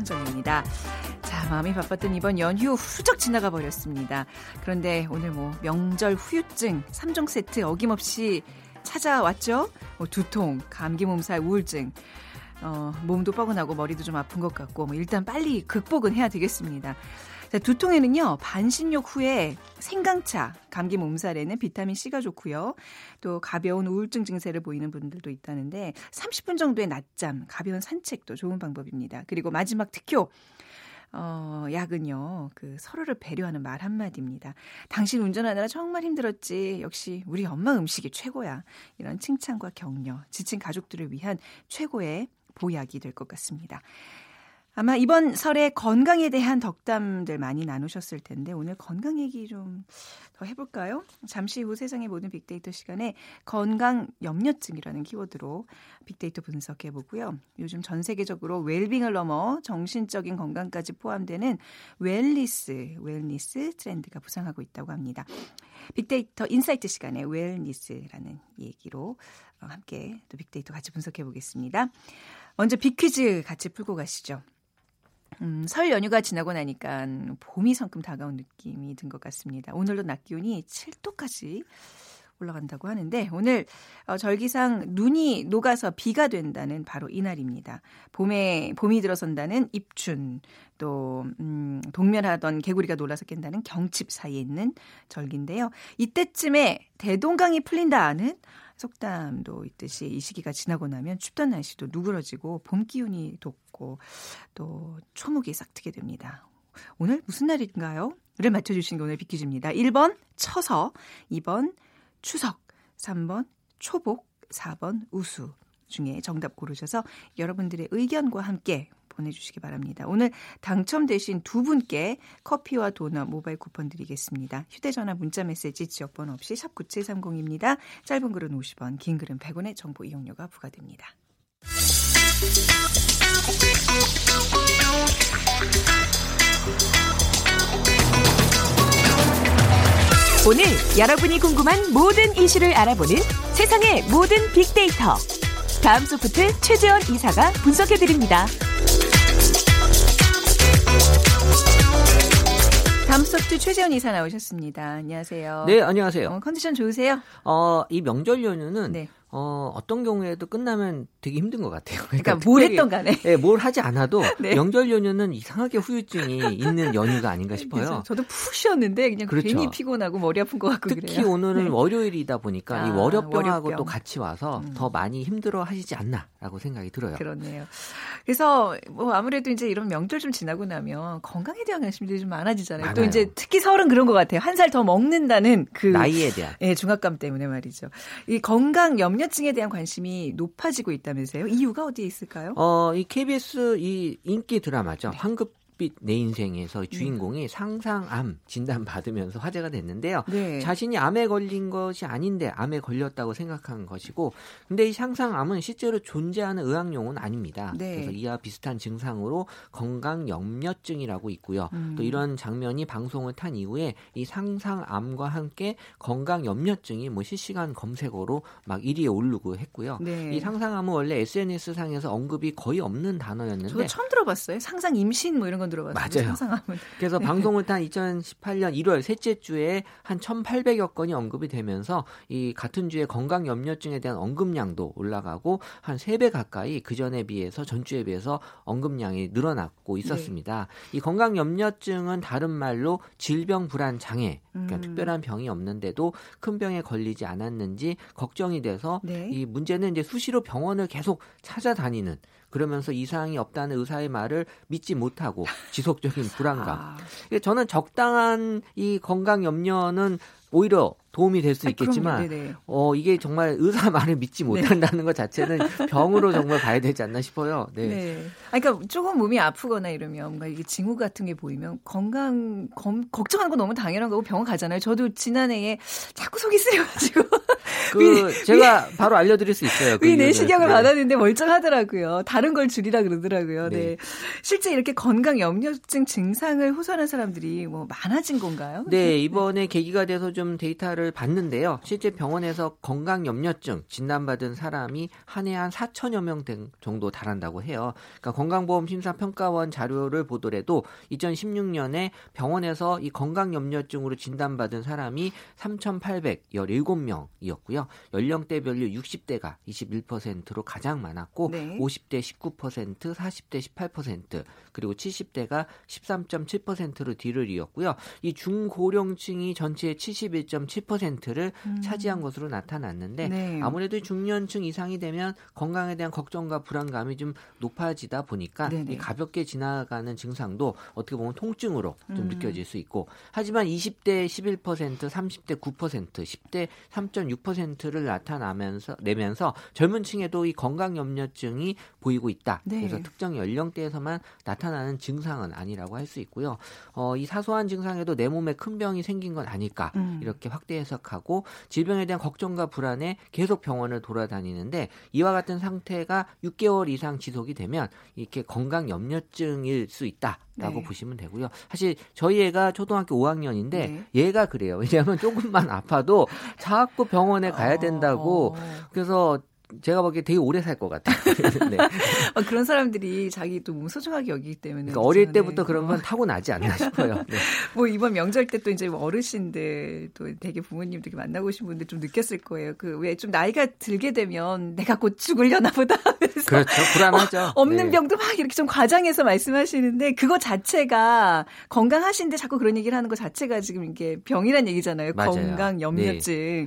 현정입니다. 자, 마음이 바빴던 이번 연휴 훌쩍 지나가 버렸습니다. 그런데 오늘 뭐 명절 후유증 3종 세트 어김없이 찾아왔죠? 뭐 두통, 감기 몸살, 우울증. 어, 몸도 뻐근하고 머리도 좀 아픈 것 같고 뭐 일단 빨리 극복은 해야 되겠습니다. 자, 두통에는요, 반신욕 후에 생강차, 감기 몸살에는 비타민 C가 좋고요. 또 가벼운 우울증 증세를 보이는 분들도 있다는데 30분 정도의 낮잠, 가벼운 산책도 좋은 방법입니다. 그리고 마지막 특효. 어, 약은요, 그 서로를 배려하는 말 한마디입니다. 당신 운전하느라 정말 힘들었지. 역시 우리 엄마 음식이 최고야. 이런 칭찬과 격려, 지친 가족들을 위한 최고의 보약이 될 것 같습니다. 아마 이번 설에 건강에 대한 덕담들 많이 나누셨을 텐데 오늘 건강 얘기 좀 더 해볼까요? 잠시 후 세상의 모든 빅데이터 시간에 건강 염려증이라는 키워드로 빅데이터 분석해 보고요. 요즘 전 세계적으로 웰빙을 넘어 정신적인 건강까지 포함되는 wellness, wellness 트렌드가 부상하고 있다고 합니다. 빅데이터 insight 시간에 wellness라는 얘기로 함께 또 빅데이터 같이 분석해 보겠습니다. 먼저 빅퀴즈 같이 풀고 가시죠. 음, 설 연휴가 지나고 나니까 봄이 성큼 다가온 느낌이 든 것 같습니다. 오늘도 낮 기온이 7도까지 올라간다고 하는데 오늘 어, 절기상 눈이 녹아서 비가 된다는 바로 이날입니다. 봄에 봄이 들어선다는 입춘 또 음, 동면하던 개구리가 놀라서 깬다는 경칩 사이에 있는 절기인데요. 이때쯤에 대동강이 풀린다는 속담도 있듯이 이 시기가 지나고 나면 춥던 날씨도 누그러지고 봄 기운이 돋고 또 초목이 싹트게 됩니다. 오늘 무슨 날인가요? 를 맞춰주신 게 오늘 비키즈입니다. 1번 처서, 2번 추석, 3번 초복, 4번 우수 중에 정답 고르셔서 여러분들의 의견과 함께 보내주시기 바랍니다. 오늘 당첨되신 두 분께 커피와 도넛 모바일 쿠폰 드리겠습니다. 휴대전화 문자메시지 지역번호 없이 샵 9730입니다. 짧은 글은 50원, 긴 글은 100원의 정보 이용료가 부과됩니다. 오늘 여러분이 궁금한 모든 이슈를 알아보는 세상의 모든 빅데이터. 다음 소프트 최재원 이사가 분석해드립니다. 다음 소프트 최재원 이사 나오셨습니다. 안녕하세요. 네, 안녕하세요. 어, 컨디션 좋으세요? 어, 이 명절 연휴는 네. 어, 어떤 경우에도 끝나면 되게 힘든 것 같아요. 그러니까, 그러니까 뭘 했던 간에. 네, 뭘 하지 않아도 네. 명절 연휴는 이상하게 후유증이 있는 연휴가 아닌가 싶어요. 그렇죠. 저도 푹 쉬었는데 그냥 그렇죠. 괜히 피곤하고 머리 아픈 것 같고 특히 그래요. 오늘은 네. 월요일이다 보니까 아, 이 월요병하고 월요병. 또 같이 와서 음. 더 많이 힘들어 하시지 않나라고 생각이 들어요. 그렇네요. 그래서 뭐 아무래도 이제 이런 명절 좀 지나고 나면 건강에 대한 관심들이 좀 많아지잖아요. 많아요. 또 이제 특히 설은 그런 것 같아요. 한 살 더 먹는다는 그 나이에 대한 예, 중압감 때문에 말이죠. 이 건강 염려 증에 대한 관심 관심이 높아지고 있다면서요? 이유가 어디에 있을까요? 어, 이 KBS 이 인기 드라마죠. 황급 빛 내 인생에서 주인공이 네. 상상암 진단 받으면서 화제가 됐는데요. 네. 자신이 암에 걸린 것이 아닌데 암에 걸렸다고 생각한 것이고, 근데 이 상상암은 실제로 존재하는 의학용은 아닙니다. 네. 그래서 이와 비슷한 증상으로 건강 염려증이라고 있고요. 음. 또 이런 장면이 방송을 탄 이후에 이 상상암과 함께 건강 염려증이 뭐 실시간 검색어로 막 1위에 오르고 했고요. 네. 이 상상암은 원래 SNS 상에서 언급이 거의 없는 단어였는데, 저도 처음 들어봤어요. 상상 임신 뭐 이런 건 들어봤어요. 맞아요. 상상하면. 그래서 네. 방송을 탄 2018년 1월 셋째 주에 한 1,800여 건이 언급이 되면서 이 같은 주에 건강 염려증에 대한 언급량도 올라가고 한 3배 가까이 그 전에 비해서 전주에 비해서 언급량이 늘어났고 있었습니다. 네. 이 건강 염려증은 다른 말로 질병 불안 장애 그러니까 음. 특별한 병이 없는데도 큰 병에 걸리지 않았는지 걱정이 돼서 네. 이 문제는 이제 수시로 병원을 계속 찾아다니는 그러면서 이상이 없다는 의사의 말을 믿지 못하고 지속적인 불안감. 아. 저는 적당한 이 건강 염려는 오히려 도움이 될 수 있겠지만 어 이게 정말 의사 말을 믿지 네. 못한다는 네. 것 자체는 병으로 정말 봐야 되지 않나 싶어요. 네. 네. 아 그러니까 조금 몸이 아프거나 이러면 뭔가 이게 징후 같은 게 보이면 건강 검, 걱정하는 거 너무 당연한 거고 병원 가잖아요. 저도 지난해에 자꾸 속이 쓰려가지고 그 제가 바로 알려드릴 수 있어요. 그 내시경을 네. 받았는데 멀쩡하더라고요. 다른 걸 줄이라 그러더라고요. 네. 네. 실제 이렇게 건강 염려증 증상을 호소하는 사람들이 뭐 많아진 건가요? 네, 이번에 계기가 돼서 좀 데이터를 봤는데요. 실제 병원에서 건강 염려증 진단받은 사람이 한 해 한 4천여 명 정도 달한다고 해요. 그러니까 건강보험 심사평가원 자료를 보더라도 2016년에 병원에서 이 건강 염려증으로 진단받은 사람이 3,817명이었고요. 연령대별로 60대가 21%로 가장 많았고 네. 50대 19%, 40대 18%, 그리고 70대가 13.7%로 뒤를 이었고요. 이 중고령층이 전체의 71.7%를 음. 차지한 것으로 나타났는데 네. 아무래도 중년층 이상이 되면 건강에 대한 걱정과 불안감이 좀 높아지다 보니까 이 가볍게 지나가는 증상도 어떻게 보면 통증으로 좀 음. 느껴질 수 있고 하지만 20대 11%, 30대 9%, 10대 3.6%를 나타나면서 내면서 젊은 층에도 이 건강 염려증이 보이고 있다. 네. 그래서 특정 연령대에서만 나타나는 증상은 아니라고 할 수 있고요. 어, 이 사소한 증상에도 내 몸에 큰 병이 생긴 건 아닐까 음. 이렇게 확대 해석하고 질병에 대한 걱정과 불안에 계속 병원을 돌아다니는데 이와 같은 상태가 6개월 이상 지속이 되면 이렇게 건강 염려증일 수 있다. 라고 네. 보시면 되고요. 사실 저희 애가 초등학교 5학년인데 네. 얘가 그래요. 왜냐하면 조금만 아파도 자꾸 병원에 가야 된다고 어. 그래서 제가 보기에 되게 오래 살 것 같아요. 네. 어, 그런 사람들이 자기 또 몸 소중하게 여기기 때문에. 그러니까 어릴 때부터 네. 그런 건 타고 나지 않나 싶어요. 네. 뭐 이번 명절 때 또 이제 어르신들 또 되게 부모님 되게 만나고 오신 분들 좀 느꼈을 거예요. 그 왜 좀 나이가 들게 되면 내가 곧 죽으려나 보다. 그렇죠. 불안하죠. 어, 없는 네. 병도 막 이렇게 좀 과장해서 말씀하시는데 그거 자체가 건강하신데 자꾸 그런 얘기를 하는 것 자체가 지금 이게 병이란 얘기잖아요. 맞아요. 건강 염려증. 네.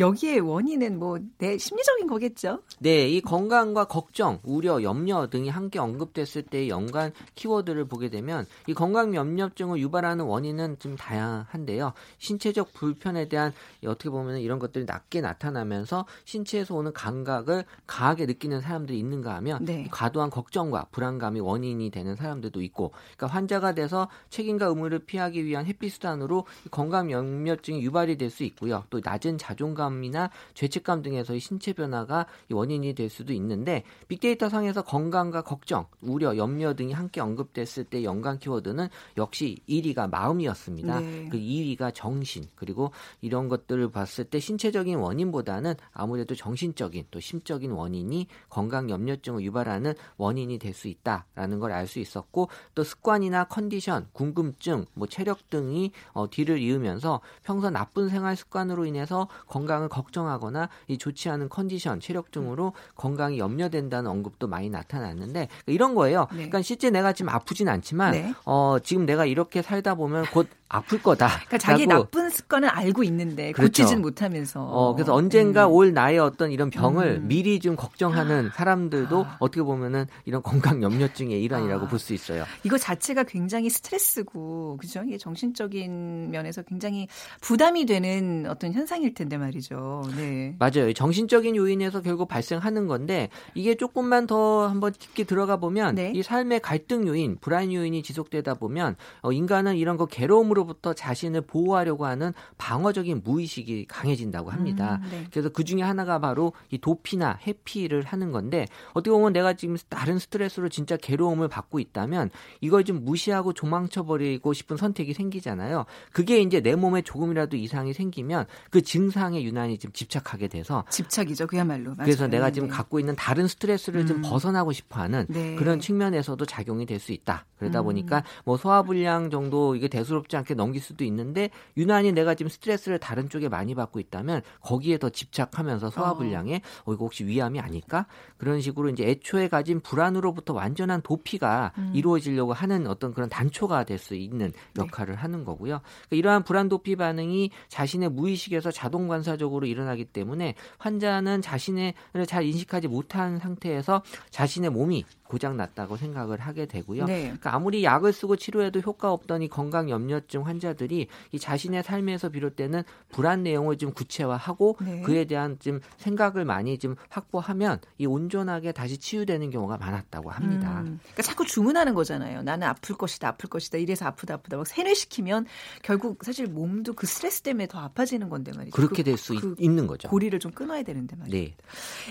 여기에 원인은 뭐 내 심리적인 거겠 죠. 네, 이 건강과 걱정, 우려, 염려 등이 함께 언급됐을 때의 연관 키워드를 보게 되면 이 건강 염려증을 유발하는 원인은 좀 다양한데요. 신체적 불편에 대한 어떻게 보면 이런 것들이 낮게 나타나면서 신체에서 오는 감각을 강하게 느끼는 사람들이 있는가 하면 네. 과도한 걱정과 불안감이 원인이 되는 사람들도 있고 그러니까 환자가 돼서 책임과 의무를 피하기 위한 회피 수단으로 건강 염려증이 유발이 될 수 있고요. 또 낮은 자존감이나 죄책감 등에서의 신체 변화가 원인이 될 수도 있는데 빅데이터 상에서 건강과 걱정, 우려, 염려 등이 함께 언급됐을 때 연관 키워드는 역시 1위가 마음이었습니다. 네. 그 2위가 정신 그리고 이런 것들을 봤을 때 신체적인 원인보다는 아무래도 정신적인 또 심적인 원인이 건강 염려증을 유발하는 원인이 될 수 있다라는 걸 알 수 있었고 또 습관이나 컨디션, 궁금증, 뭐 체력 등이 어, 뒤를 이으면서 평소 나쁜 생활 습관으로 인해서 건강을 걱정하거나 이 좋지 않은 컨디션, 체력 등으로 건강이 염려된다는 언급도 많이 나타났는데 이런 거예요. 네. 그러니까 실제 내가 지금 아프진 않지만 네. 어, 지금 내가 이렇게 살다 보면 곧 아플 거다. 그러니까 자기 나쁜 습관은 알고 있는데 그렇죠. 고치진 못하면서. 어, 그래서 언젠가 음. 올 나의 어떤 이런 병을 음. 미리 좀 걱정하는 사람들도 아. 어떻게 보면은 이런 건강 염려증의 일환이라고 아. 볼수 있어요. 이거 자체가 굉장히 스트레스고 그죠? 이게 정신적인 면에서 굉장히 부담이 되는 어떤 현상일 텐데 말이죠. 네. 맞아요. 정신적인 요인에서 결국 발생하는 건데 이게 조금만 더 한번 깊게 들어가 보면 네. 이 삶의 갈등 요인, 불안 요인이 지속되다 보면 어, 인간은 이런 거 괴로움으로 외로부터 자신을 보호하려고 하는 방어적인 무의식이 강해진다고 합니다. 음, 네. 그래서 그 중에 하나가 바로 이 도피나 해피를 하는 건데 어떻게 보면 내가 지금 다른 스트레스로 진짜 괴로움을 받고 있다면 이걸 좀 무시하고 조망쳐 버리고 싶은 선택이 생기잖아요. 그게 이제 내 몸에 조금이라도 이상이 생기면 그 증상에 유난히 좀 집착하게 돼서 집착이죠. 그야말로. 맞아요. 그래서 내가 지금 네. 갖고 있는 다른 스트레스를 음. 좀 벗어나고 싶어 하는 네. 그런 측면에서도 작용이 될 수 있다. 그러다 음. 보니까 뭐 소화불량 정도 이게 대수롭지 않게 넘길 수도 있는데 유난히 내가 지금 스트레스를 다른 쪽에 많이 받고 있다면 거기에 더 집착하면서 소화불량에 어. 어, 이거 혹시 위암이 아닐까 그런 식으로 이제 애초에 가진 불안으로부터 완전한 도피가 음. 이루어지려고 하는 어떤 그런 단초가 될 수 있는 네. 역할을 네. 하는 거고요. 그러니까 이러한 불안 도피 반응이 자신의 무의식에서 자동 관사적으로 일어나기 때문에 환자는 자신을 잘 인식하지 못한 상태에서 자신의 몸이 고장 났다고 생각을 하게 되고요. 네. 그러니까 아무리 약을 쓰고 치료해도 효과 이 건강 염려증 환자들이 이 자신의 삶에서 비롯되는 불안 내용을 좀 구체화하고 네. 그에 대한 좀 생각을 많이 좀 확보하면 이 온전하게 다시 치유되는 경우가 많았다고 합니다. 음, 그러니까 자꾸 주문하는 거잖아요. 나는 아플 것이다, 아플 것이다. 이래서 아프다, 아프다. 막 세뇌시키면 결국 사실 몸도 그 스트레스 때문에 더 아파지는 건데 말이죠. 그렇게 될수 그 있는 거죠. 고리를 좀 끊어야 되는데 말이죠. 네.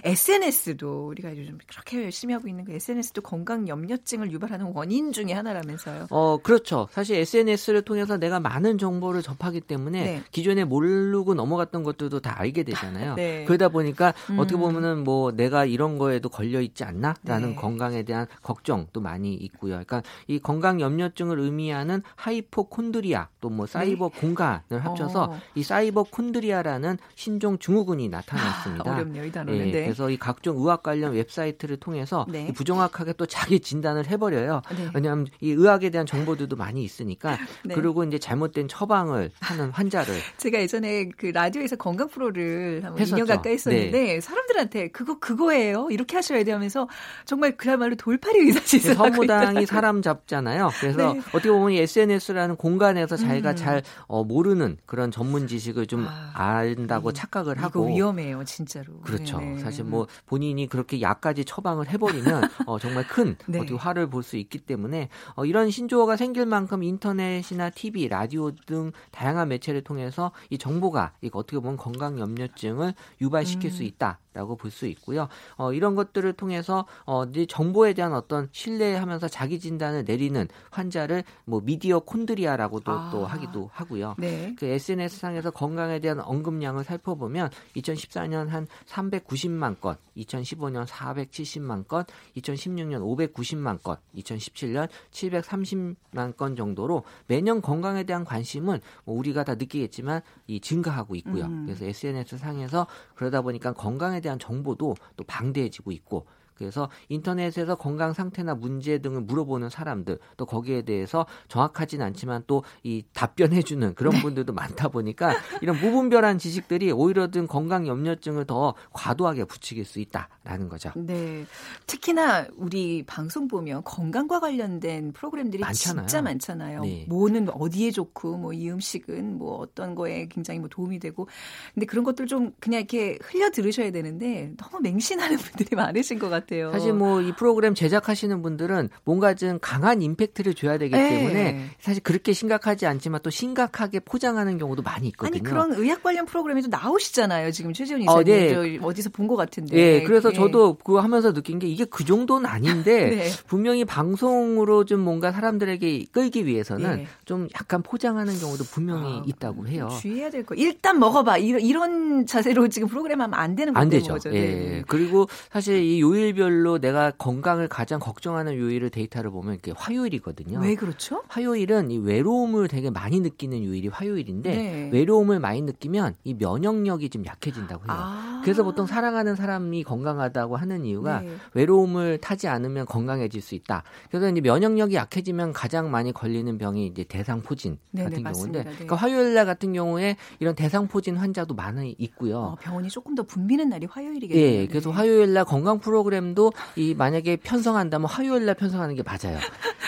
SNS도 우리가 요즘 그렇게 열심히 하고 있는 그 SNS 도 건강 염려증을 유발하는 원인 중에 하나라면서요. 어, 그렇죠. 사실 SNS를 통해서 내가 많은 정보를 접하기 때문에 네. 기존에 모르고 넘어갔던 것들도 다 알게 되잖아요. 네. 그러다 보니까 음. 어떻게 보면은 뭐 내가 이런 거에도 걸려 있지 않나라는 네. 건강에 대한 걱정도 많이 있고요. 그러니까 이 건강 염려증을 의미하는 hypochondria 또 뭐 사이버 네. 공간을 합쳐서 어. 이 cyberchondria라는 신종 증후군이 나타났습니다. 아, 어렵네요, 이 단어는. 네. 그래서 이 각종 의학 관련 웹사이트를 통해서 네. 부정확 하게 또 자기 진단을 해버려요. 네. 왜냐하면 이 의학에 대한 정보들도 많이 있으니까 네. 그리고 이제 잘못된 처방을 하는 환자를 제가 예전에 그 라디오에서 건강 프로를 한 2년 가까이 했었는데 네. 사람들한테 그거 그거예요 이렇게 하셔야 돼 하면서 정말 그야말로 돌팔이 의사짓을 서무당이 사람 잡잖아요. 그래서 네. 어떻게 보면 이 SNS라는 공간에서 자기가 음. 잘 어, 모르는 그런 전문 지식을 좀 아, 안다고 음. 착각을 하고 위험해요 진짜로. 그렇죠. 사실 뭐 본인이 그렇게 약까지 처방을 해버리면 어, 정말 큰 네. 어떻게 화를 볼 수 있기 때문에 어, 이런 신조어가 생길 만큼 인터넷이나 TV, 라디오 등 다양한 매체를 통해서 이 정보가 이거 어떻게 보면 건강 염려증을 유발시킬 음. 수 있다. 라고 볼 수 있고요. 어, 이런 것들을 통해서 어, 이 정보에 대한 어떤 신뢰하면서 자기 진단을 내리는 환자를 뭐 미디어 콘드리아라고도 아. 또 하기도 하고요. 네. 그 SNS 상에서 건강에 대한 언급량을 살펴보면 2014년 한 390만 건, 2015년 470만 건, 2016년 590만 건, 2017년 730만 건 정도로 매년 건강에 대한 관심은 뭐 우리가 다 느끼겠지만 이 증가하고 있고요. 음. 그래서 SNS 상에서 그러다 보니까 건강에 대한 정보도 또 방대해지고 있고 그래서 인터넷에서 건강 상태나 문제 등을 물어보는 사람들 또 거기에 대해서 정확하진 않지만 또 이 답변해주는 그런 네. 분들도 많다 보니까 이런 무분별한 지식들이 오히려 든 건강 염려증을 더 과도하게 부추길 수 있다라는 거죠. 네. 특히나 우리 방송 보면 건강과 관련된 프로그램들이 많잖아요. 진짜 많잖아요. 네. 뭐는 어디에 좋고 뭐 이 음식은 뭐 어떤 거에 굉장히 뭐 도움이 되고 근데 그런 것들 좀 그냥 이렇게 흘려 들으셔야 되는데 너무 맹신하는 분들이 많으신 것 같아요. 같아요. 사실 뭐 이 프로그램 제작하시는 분들은 뭔가 좀 강한 임팩트를 줘야 되기 네. 때문에 사실 그렇게 심각하지 않지만 또 심각하게 포장하는 경우도 많이 있거든요. 아니 그런 의학 관련 프로그램에도 나오시잖아요. 지금 최지원 이사님 어, 네. 어디서 본 것 같은데. 네, 그래서 네. 저도 그거 하면서 느낀 게 이게 그 정도는 아닌데 네. 분명히 방송으로 좀 뭔가 사람들에게 끌기 위해서는 네. 좀 약간 포장하는 경우도 분명히 아, 있다고 해요. 주의해야 될 거. 일단 먹어봐. 이런, 이런 자세로 지금 프로그램 하면 안 되는 안 되죠. 거죠. 예. 그리고 사실 이 요일별 요일별로 내가 건강을 가장 걱정하는 요일을 데이터를 보면 이게 화요일이거든요. 왜 그렇죠? 화요일은 이 외로움을 되게 많이 느끼는 요일이 화요일인데 네. 외로움을 많이 느끼면 이 면역력이 좀 약해진다고 해요. 아. 그래서 보통 사랑하는 사람이 건강하다고 하는 이유가 네. 외로움을 타지 않으면 건강해질 수 있다. 그래서 이제 면역력이 약해지면 가장 많이 걸리는 병이 이제 대상포진 네네, 같은 경우인데, 네. 그러니까 화요일 날 같은 경우에 이런 대상포진 환자도 많이 있고요. 어, 병원이 조금 더 붐비는 날이 화요일이겠네요. 네, 그래서 화요일 날 건강 프로그램 프로그램도 이 만약에 편성한다면 화요일 날 편성하는 게 맞아요.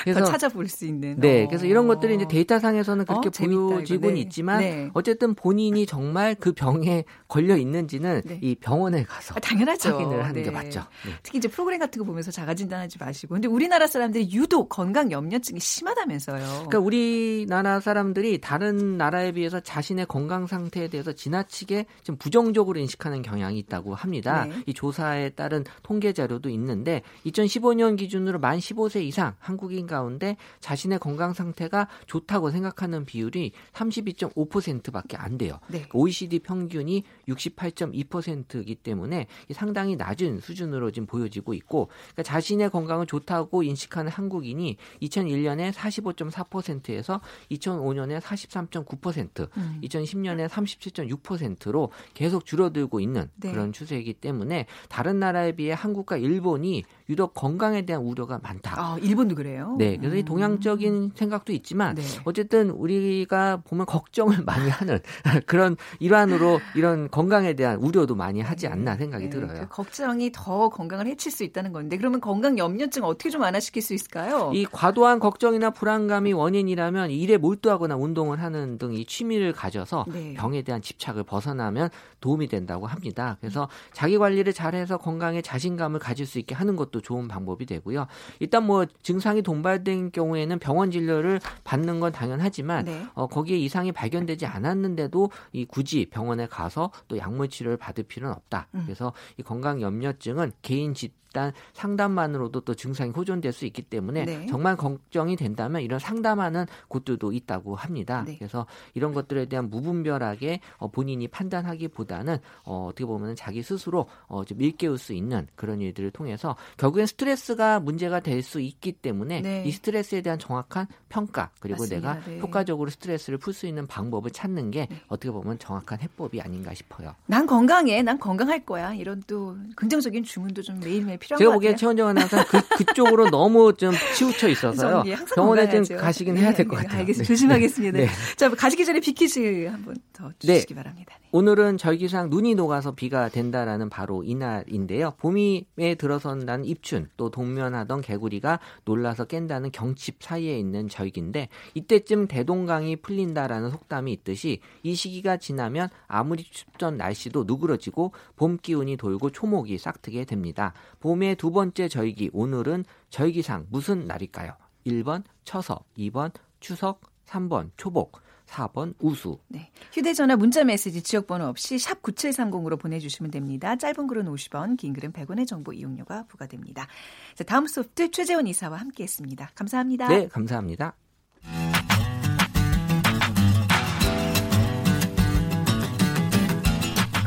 그래서 찾아볼 수 있는. 네, 그래서 이런 것들이 이제 데이터상에서는 그렇게 어, 보여지곤 네. 있지만 네. 어쨌든 본인이 정말 그 병에 걸려 있는지는 네. 이 병원에 가서 아, 당연하죠. 확인을 하는 게 네. 맞죠. 네. 특히 이제 프로그램 같은 거 보면서 자가 진단하지 마시고. 근데 우리나라 사람들이 유독 건강 염려증이 심하다면서요. 그러니까 우리나라 사람들이 다른 나라에 비해서 자신의 건강 상태에 대해서 지나치게 좀 부정적으로 인식하는 경향이 있다고 합니다. 네. 이 조사에 따른 통계 자료도 있는데 2015년 기준으로 만 15세 이상 한국인 가운데 자신의 건강 상태가 좋다고 생각하는 비율이 32.5%밖에 안 돼요. 네. OECD 평균이 68.2%이기 때문에 상당히 낮은 수준으로 지금 보여지고 있고 그러니까 자신의 건강은 좋다고 인식하는 한국인이 2001년에 45.4%에서 2005년에 43.9%, 음. 2010년에 37.6%로 계속 줄어들고 있는 네. 그런 추세이기 때문에 다른 나라에 비해 한국 과 중국과 일본이 유독 건강에 대한 우려가 많다. 아, 일본도 그래요? 네. 그래서 이 음. 동양적인 생각도 있지만 네. 어쨌든 우리가 보면 걱정을 많이 하는 그런 일환으로 이런 건강에 대한 우려도 많이 하지 않나 생각이 네. 들어요. 그 걱정이 더 건강을 해칠 수 있다는 건데 그러면 건강 염려증 어떻게 좀 완화시킬 수 있을까요? 이 과도한 걱정이나 불안감이 원인이라면 일에 몰두하거나 운동을 하는 등 이 취미를 가져서 네. 병에 대한 집착을 벗어나면 도움이 된다고 합니다. 그래서 자기 관리를 잘해서 건강에 자신감을 가질 수 있게 하는 것도 좋은 방법이 되고요. 일단 뭐 증상이 동반된 경우에는 병원 진료를 받는 건 당연하지만 네. 어, 거기에 이상이 발견되지 않았는데도 이 굳이 병원에 가서 또 약물 치료를 받을 필요는 없다. 음. 그래서 이 건강 염려증은 개인 집 일단 상담만으로도 또 증상이 호전될 수 있기 때문에 네. 정말 걱정이 된다면 이런 상담하는 곳들도 있다고 합니다. 네. 그래서 이런 것들에 대한 무분별하게 어, 본인이 판단하기보다는 어, 어떻게 보면 자기 스스로 어, 좀 일깨울 수 있는 그런 일들을 통해서 결국엔 스트레스가 문제가 될 수 있기 때문에 네. 이 스트레스에 대한 정확한 평가 그리고 맞습니다. 내가 네. 효과적으로 스트레스를 풀 수 있는 방법을 찾는 게 네. 어떻게 보면 정확한 해법이 아닌가 싶어요. 난 건강해, 난 건강할 거야 이런 또 긍정적인 주문도 좀 매일매일 필요한 제가 보기엔 최원정 아나운서 그, 그쪽으로 너무 좀 치우쳐 있어서요. 병원에 좀 가시긴 해야 될것 네, 네, 같아요. 알겠습니다. 네. 조심하겠습니다. 네. 자, 가시기 전에 비키즈 한번 더 주시기 바랍니다. 오늘은 절기상 눈이 녹아서 비가 된다라는 바로 이날인데요. 봄이에 들어선다는 입춘 또 동면하던 개구리가 놀라서 깬다는 경칩 사이에 있는 절기인데 이때쯤 대동강이 풀린다라는 속담이 있듯이 이 시기가 지나면 아무리 춥던 날씨도 누그러지고 봄 기운이 돌고 초목이 싹트게 됩니다. 봄의 두 번째 절기 오늘은 절기상 무슨 날일까요? 1번 처석, 2번 추석, 3번 초복. 4번 우수. 네. 휴대전화 문자메시지 지역번호 없이 샵 9730으로 보내주시면 됩니다. 짧은 글은 50원, 긴 글은 100원의 정보 이용료가 부과됩니다. 자, 다음 소프트 최재원 이사와 함께했습니다. 감사합니다. 네, 감사합니다.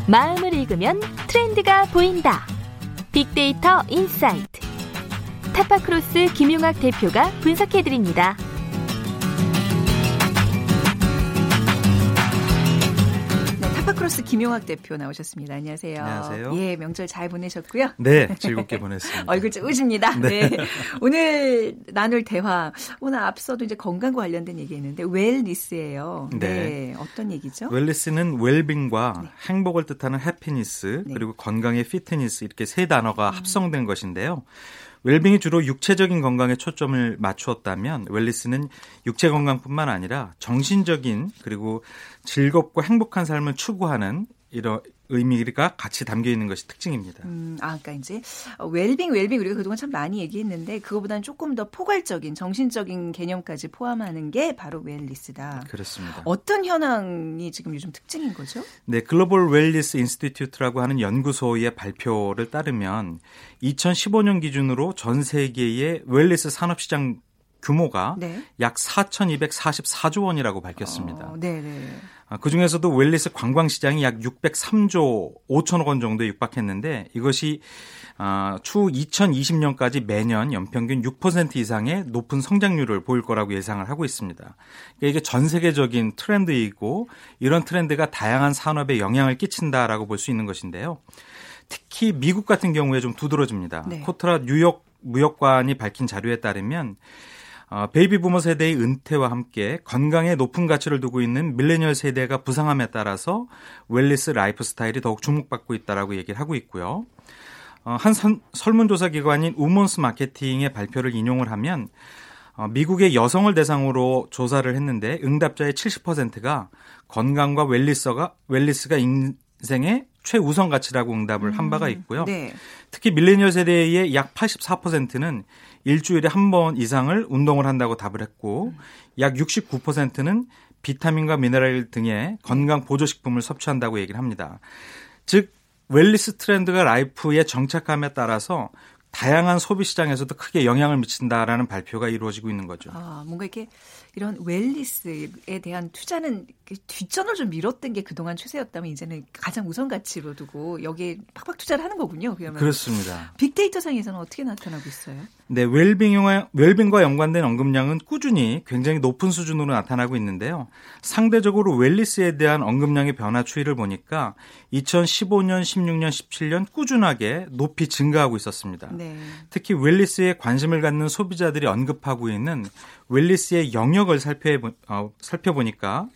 마음을 읽으면 트렌드가 보인다. 빅데이터 insight. 타파크로스 김용학 대표가 분석해드립니다. 김용학 대표 나오셨습니다. 안녕하세요. 안녕하세요. 예, 명절 잘 보내셨고요. 네, 즐겁게 보냈습니다. 얼굴 좋으십니다. 네. 네. 오늘 나눌 대화, 오늘 앞서도 이제 건강과 관련된 얘기했는데 wellness예요. 네. 네. 어떤 얘기죠? wellness는 웰빙과 네. 행복을 뜻하는 happiness 네. 그리고 건강의 피트니스 이렇게 세 단어가 음. 합성된 것인데요. 웰빙이 주로 육체적인 건강에 초점을 맞추었다면 wellness는 육체 건강뿐만 아니라 정신적인 그리고 즐겁고 행복한 삶을 추구하는 이런 의미가 같이 담겨 있는 것이 특징입니다. 음, 아, 그러니까 이제 웰빙, 웰빙 우리가 그동안 참 많이 얘기했는데 그거보다는 조금 더 포괄적인 정신적인 개념까지 포함하는 게 바로 wellness다. 그렇습니다. 어떤 현황이 지금 요즘 특징인 거죠? 네, Global Wellness Institute라고 하는 연구소의 발표를 따르면 2015년 기준으로 전 세계의 wellness 산업 시장 규모가 네. 약 4,244조 원이라고 밝혔습니다. 어, 네, 네. 아, 그 중에서도 wellness 관광 시장이 약 603조 5천억 원 정도에 육박했는데 이것이 아, 추후 2020년까지 매년 연평균 6% 이상의 높은 성장률을 보일 거라고 예상을 하고 있습니다. 그러니까 이게 전 세계적인 트렌드이고 이런 트렌드가 다양한 산업에 영향을 끼친다라고 볼 수 있는 것인데요. 특히 미국 같은 경우에 좀 두드러집니다. 네. 코트라 뉴욕 무역관이 밝힌 자료에 따르면 어, 베이비 부머 세대의 은퇴와 함께 건강에 높은 가치를 두고 있는 밀레니얼 세대가 부상함에 따라서 wellness 라이프 스타일이 더욱 주목받고 있다라고 얘기를 하고 있고요. 어, 한 선, 설문조사 기관인 우먼스 마케팅의 발표를 인용을 하면 어, 미국의 여성을 대상으로 조사를 했는데 응답자의 70%가 건강과 wellness가 wellness가 인생의 최우선 가치라고 응답을 한 바가 음, 있고요. 네. 특히 밀레니얼 세대의 약 84%는 일주일에 한 번 이상을 운동을 한다고 답을 했고 약 69%는 비타민과 미네랄 등의 건강 보조식품을 섭취한다고 얘기를 합니다. 즉 wellness 트렌드가 life에 정착함에 따라서 다양한 소비 시장에서도 크게 영향을 미친다라는 발표가 이루어지고 있는 거죠. 아, 뭔가 이렇게 이런 웰리스에 대한 투자는 뒷전을 좀 밀었던 게 그동안 추세였다면 이제는 가장 우선 가치로 두고 여기에 팍팍 투자를 하는 거군요. 그러면 그렇습니다. 빅데이터 상에서는 어떻게 나타나고 있어요? 네, 웰빙과, 웰빙과 연관된 언급량은 꾸준히 굉장히 높은 수준으로 나타나고 있는데요. 상대적으로 웰리스에 대한 언급량의 변화 추이를 보니까 2015년, 16년, 17년 꾸준하게 높이 증가하고 있었습니다. 네. 특히 wellness에 관심을 갖는 소비자들이 언급하고 있는 wellness의 영역을 살펴보, 어, 살펴보니까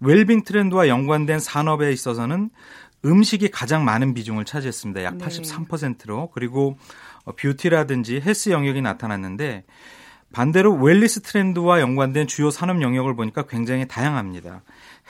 웰빙 트렌드와 연관된 산업에 있어서는 음식이 가장 많은 비중을 차지했습니다. 약 83%로. 그리고 어, beauty라든지 헬스 영역이 나타났는데 반대로 wellness 트렌드와 연관된 주요 산업 영역을 보니까 굉장히 다양합니다.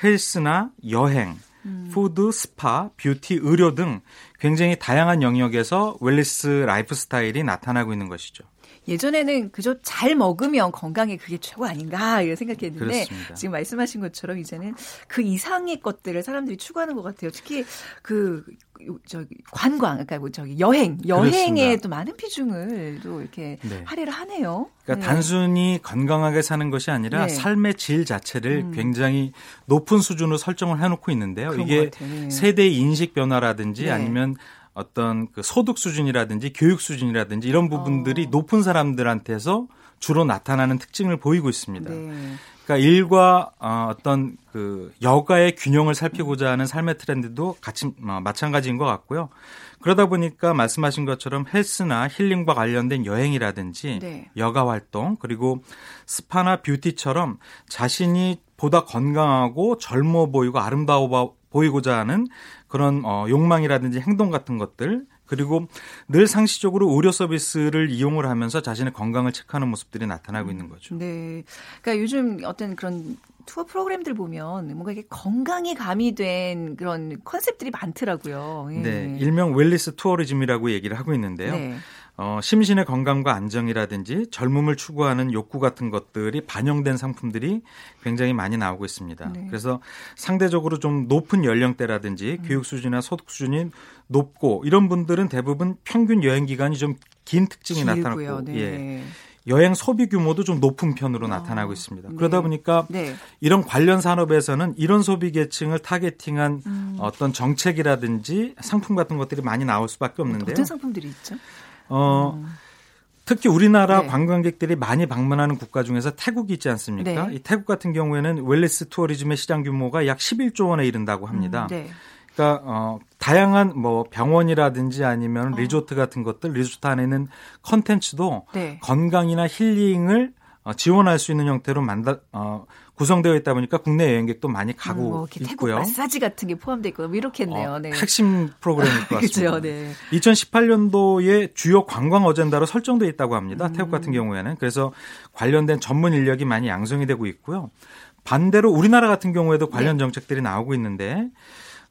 헬스나 여행, 음. food, 스파, 뷰티, 의료 등 굉장히 다양한 영역에서 wellness 라이프 스타일이 나타나고 있는 것이죠. 예전에는 그저 잘 먹으면 건강에 그게 최고 아닌가 이런 생각했는데 그렇습니다. 지금 말씀하신 것처럼 이제는 그 이상의 것들을 사람들이 추구하는 것 같아요. 특히 그 저기 관광, 그러니까 뭐 저기 여행, 여행에 또 많은 비중을 또 이렇게 네. 할애를 하네요. 그러니까 네. 단순히 건강하게 사는 것이 아니라 네. 삶의 질 자체를 음. 굉장히 높은 수준으로 설정을 해놓고 있는데요. 이게 네. 세대 인식 변화라든지 네. 아니면 어떤 그 소득 수준이라든지 교육 수준이라든지 이런 부분들이 어. 높은 사람들한테서 주로 나타나는 특징을 보이고 있습니다. 네. 그러니까 일과 어, 어떤 그 여가의 균형을 살피고자 하는 삶의 트렌드도 같이 어, 마찬가지인 것 같고요. 그러다 보니까 말씀하신 것처럼 헬스나 힐링과 관련된 여행이라든지 네. 여가 활동 그리고 스파나 beauty처럼 자신이 보다 건강하고 젊어 보이고 아름다워 보이고자 하는 그런 어, 욕망이라든지 행동 같은 것들 그리고 늘 상시적으로 의료 서비스를 이용을 하면서 자신의 건강을 체크하는 모습들이 나타나고 있는 거죠. 네. 그러니까 요즘 어떤 그런 투어 프로그램들 보면 뭔가 이게 건강이 가미된 그런 컨셉들이 많더라고요. 예. 네. 일명 wellness tourism이라고 얘기를 하고 있는데요. 네. 어, 심신의 건강과 안정이라든지 젊음을 추구하는 욕구 같은 것들이 반영된 상품들이 굉장히 많이 나오고 있습니다. 네. 그래서 상대적으로 좀 높은 연령대라든지 음. 교육 수준이나 소득 수준이 높고 이런 분들은 대부분 평균 여행 기간이 좀 긴 특징이. 나타났고 네. 예. 여행 소비 규모도 좀 높은 편으로 어. 나타나고 있습니다. 그러다 네. 보니까 네. 이런 관련 산업에서는 이런 소비 계층을 타겟팅한 음. 어떤 정책이라든지 상품 같은 것들이 많이 나올 수밖에 없는데요. 어떤 상품들이 있죠? 어, 음. 특히 우리나라 네. 관광객들이 많이 방문하는 국가 중에서 태국이 있지 않습니까? 네. 이 태국 같은 경우에는 wellness tourism의 시장 규모가 약 11조 원에 이른다고 합니다. 음, 네. 그러니까 어 다양한 뭐 병원이라든지 아니면 어. 리조트 같은 것들 리조트 안에는 컨텐츠도 네. 건강이나 힐링을 어, 지원할 수 있는 형태로 만다 어 구성되어 있다 보니까 국내 여행객도 많이 가고 음, 뭐 있고요. 마사지 같은 게 포함되어 있고 뭐 이렇겠네요. 어, 네. 핵심 프로그램일 것 같습니다. 그렇죠. 네. 2018년도에 주요 관광 어젠다로 설정되어 있다고 합니다. 음. 태국 같은 경우에는 그래서 관련된 전문 인력이 많이 양성이 되고 있고요. 반대로 우리나라 같은 경우에도 관련 네. 정책들이 나오고 있는데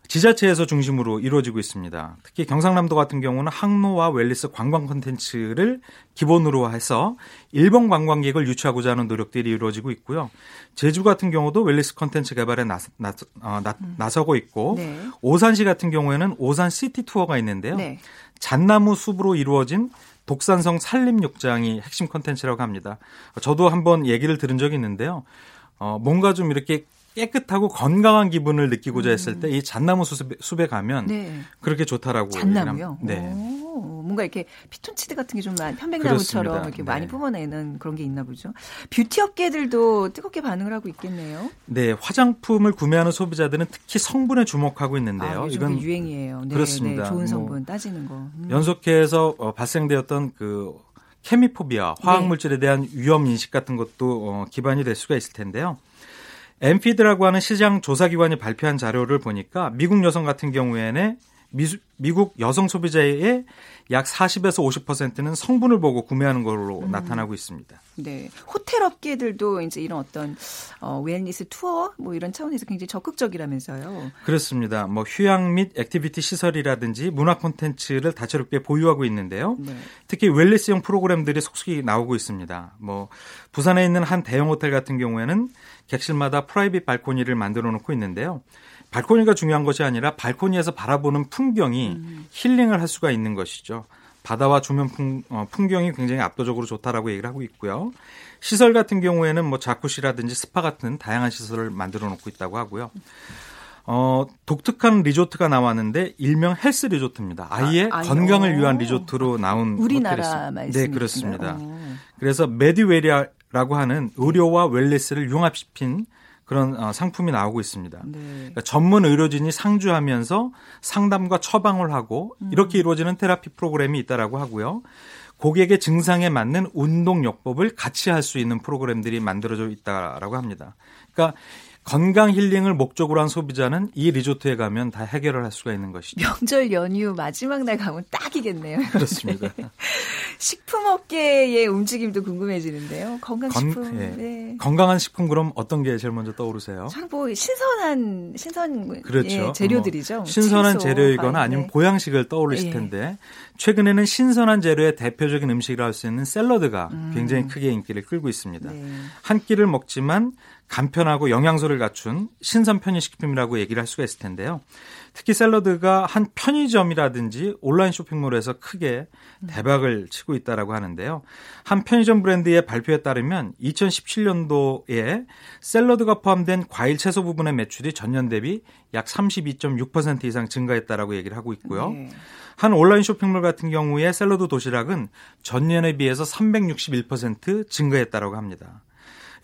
지자체에서 중심으로 이루어지고 있습니다. 특히 경상남도 같은 경우는 항로와 웰리스 관광 콘텐츠를 기본으로 해서 일본 관광객을 유치하고자 하는 노력들이 이루어지고 있고요. 제주 같은 경우도 wellness 콘텐츠 개발에 나, 나, 어, 나 서고 있고 네. 오산시 같은 경우에는 오산 city tour가 있는데요. 네. 잣나무 숲으로 이루어진 독산성 산림욕장이 핵심 콘텐츠라고 합니다. 저도 한번 얘기를 들은 적이 있는데요. 어, 뭔가 좀 이렇게 깨끗하고 건강한 기분을 느끼고자 했을 때 이 잣나무 숲에, 숲에 가면 네. 그렇게 좋다라고 잣나무요? 네. 오, 뭔가 이렇게 피톤치드 같은 게 좀 편백나무처럼 이렇게 네. 많이 뿜어내는 그런 게 있나 보죠. 뷰티 업계들도 뜨겁게 반응을 하고 있겠네요. 네, 화장품을 구매하는 소비자들은 특히 성분에 주목하고 있는데요. 아, 이건 유행이에요. 네, 그렇습니다. 네, 좋은 성분 뭐 따지는 거. 음. 연속해서 어, 발생되었던 그 케미포비아, 화학 물질에 대한 위험 인식 같은 것도 어, 기반이 될 수가 있을 텐데요. 엠피드라고 하는 시장 조사기관이 발표한 자료를 보니까 미국 여성 같은 경우에는 미수, 미국 여성 소비자의 약 40에서 50%는 성분을 보고 구매하는 걸로 음. 나타나고 있습니다. 네. 호텔 업계들도 이제 이런 어떤 어, wellness 투어 뭐 이런 차원에서 굉장히 적극적이라면서요. 그렇습니다. 뭐 휴양 및 activity 시설이라든지 문화 콘텐츠를 다채롭게 보유하고 있는데요. 네. 특히 wellness형 프로그램들이 속속이 나오고 있습니다. 뭐 부산에 있는 한 대형 호텔 같은 경우에는 객실마다 private 발코니를 만들어 놓고 있는데요. 발코니가 중요한 것이 아니라 발코니에서 바라보는 풍경이 음. 힐링을 할 수가 있는 것이죠. 바다와 주변 풍, 어, 풍경이 굉장히 압도적으로 좋다라고 얘기를 하고 있고요. 시설 같은 경우에는 뭐 자쿠지라든지 스파 같은 다양한 시설을 만들어 놓고 있다고 하고요. 어, 독특한 리조트가 나왔는데 일명 헬스 리조트입니다. 아예 아, 건강을 위한 리조트로 나온 우리나라 말씀 네, 그렇습니다. 오. 그래서 메디웨리아 라고 하는 의료와 wellness를 융합시킨 그런 어, 상품이 나오고 있습니다. 네. 그러니까 전문 의료진이 상주하면서 상담과 처방을 하고 음. 이렇게 이루어지는 테라피 프로그램이 있다라고 하고요. 고객의 증상에 맞는 운동 요법을 같이 할 수 있는 프로그램들이 만들어져 있다라고 합니다. 그러니까 건강 힐링을 목적으로 한 소비자는 이 리조트에 가면 다 해결을 할 수가 있는 것이죠. 명절 연휴 마지막 날 가면 딱이겠네요. 그렇습니다. 식품업계의 움직임도 궁금해지는데요. 건강식품. 건, 예. 네. 건강한 식품 그럼 어떤 게 제일 먼저 떠오르세요? 뭐 신선한 신선 그렇죠. 예, 재료들이죠. 뭐 신선한 채소, 재료이거나 아니면 네. 보양식을 떠올리실 예. 텐데 최근에는 신선한 재료의 대표적인 음식이라 할 수 있는 샐러드가 음. 굉장히 크게 인기를 끌고 있습니다. 네. 한 끼를 먹지만 간편하고 영양소를 갖춘 신선 편의식품이라고 얘기를 할 수가 있을 텐데요. 특히 샐러드가 한 편의점이라든지 온라인 쇼핑몰에서 크게 대박을 치고 있다라고 하는데요. 한 편의점 브랜드의 발표에 따르면 2017년도에 샐러드가 포함된 과일 채소 부분의 매출이 전년 대비 약 32.6% 이상 증가했다라고 얘기를 하고 있고요. 네. 한 온라인 쇼핑몰 같은 경우에 샐러드 도시락은 전년에 비해서 361% 증가했다라고 합니다.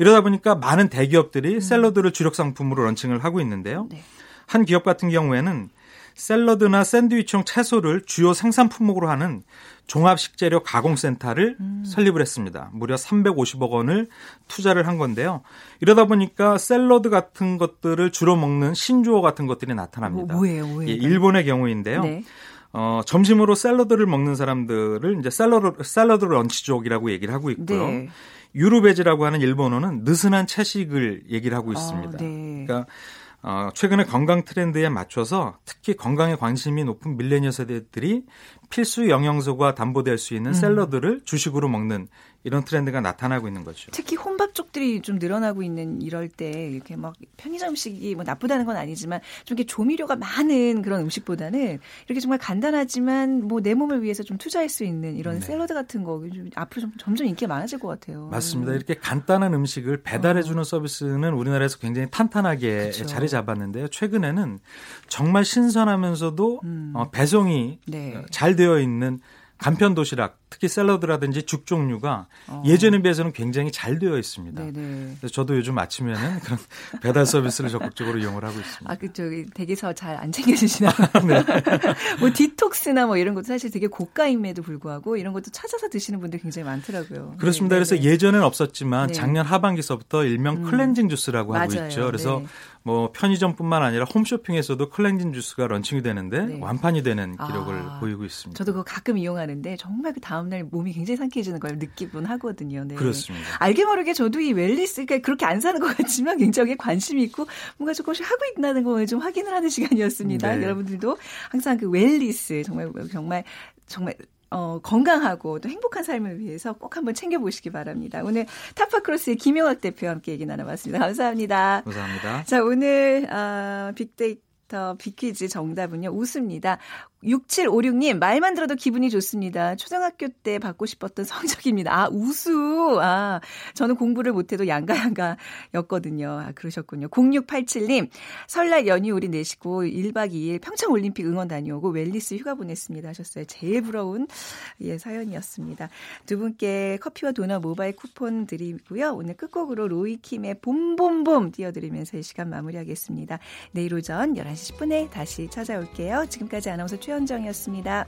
이러다 보니까 많은 대기업들이 음. 샐러드를 주력 상품으로 런칭을 하고 있는데요. 네. 한 기업 같은 경우에는 샐러드나 샌드위치용 채소를 주요 생산 품목으로 하는 종합 식재료 가공센터를 음. 설립을 했습니다. 무려 350억 원을 투자를 한 건데요. 이러다 보니까 샐러드 같은 것들을 주로 먹는 신조어 같은 것들이 나타납니다. 뭐, 뭐예요, 뭐예요? 예, 일본의 경우인데요. 네. 어, 점심으로 샐러드를 먹는 사람들을 이제 샐러드 샐러드 런치족이라고 얘기를 하고 있고요. 네. 유르베지라고 하는 일본어는 느슨한 채식을 얘기를 하고 있습니다. 아, 네. 그러니까 어, 최근에 건강 트렌드에 맞춰서 특히 건강에 관심이 높은 밀레니어 세대들이 필수 영양소가 담보될 수 있는 음. 샐러드를 주식으로 먹는 이런 트렌드가 나타나고 있는 거죠. 특히 혼밥 쪽들이 좀 늘어나고 있는 이럴 때 이렇게 막 편의점 음식이 뭐 나쁘다는 건 아니지만 좀 이렇게 조미료가 많은 그런 음식보다는 이렇게 정말 간단하지만 뭐 내 몸을 위해서 좀 투자할 수 있는 이런 네. 샐러드 같은 거 앞으로 좀 점점 인기가 많아질 것 같아요. 맞습니다. 이렇게 간단한 음식을 배달해 주는 어. 서비스는 우리나라에서 굉장히 탄탄하게 그쵸. 자리 잡았는데요. 최근에는 정말 신선하면서도 음. 어, 배송이 네. 잘 되어 있는 간편 도시락, 특히 샐러드라든지 죽 종류가 어. 예전에 비해서는 굉장히 잘 되어 있습니다. 네네. 그래서 저도 요즘 아침에는 그런 배달 서비스를 적극적으로 이용을 하고 있습니다. 아, 그 저기 댁에서 잘 안 챙겨주시나? 네. 뭐 detox나 뭐 이런 것도 사실 되게 고가임에도 불구하고 이런 것도 찾아서 드시는 분들 굉장히 많더라고요. 그렇습니다. 네네네. 그래서 예전엔 없었지만 네. 작년 하반기서부터 일명 음. 클렌징 주스라고 하고 맞아요. 있죠. 그래서 네. 뭐 편의점뿐만 아니라 홈쇼핑에서도 클렌징 주스가 런칭이 되는데 네. 완판이 되는 기록을 아, 보이고 있습니다. 저도 그거 가끔 이용하는데 정말 그 다음날 몸이 굉장히 상쾌해지는 걸 느끼곤 하거든요. 네. 그렇습니다. 알게 모르게 저도 이 wellness가 그렇게 안 사는 것 같지만 굉장히 관심이 있고 뭔가 조금씩 하고 있다는 걸 좀 확인을 하는 시간이었습니다. 네. 여러분들도 항상 그 wellness 정말 정말 정말 어, 건강하고 또 행복한 삶을 위해서 꼭 한번 챙겨보시기 바랍니다. 오늘 타파크로스의 김용학 대표와 함께 얘기 나눠봤습니다. 감사합니다. 감사합니다. 자, 오늘 어, 빅데이터 빅퀴즈 정답은요. 웃습니다. 6756님, 말만 들어도 기분이 좋습니다. 초등학교 때 받고 싶었던 성적입니다. 아, 우수. 아, 저는 공부를 못해도 양가양가 였거든요. 아, 그러셨군요. 0687님, 설날 연휴 우리 내시고 1박 2일 평창 올림픽 응원 다녀오고 웰리스 휴가 보냈습니다. 하셨어요. 제일 부러운 예, 사연이었습니다. 두 분께 커피와 도넛 모바일 쿠폰 드리고요. 오늘 끝곡으로 로이킴의 봄봄봄 띄워드리면서 이 시간 마무리하겠습니다. 내일 오전 11시 10분에 다시 찾아올게요. 지금까지 아나운서 최 최현정이었습니다.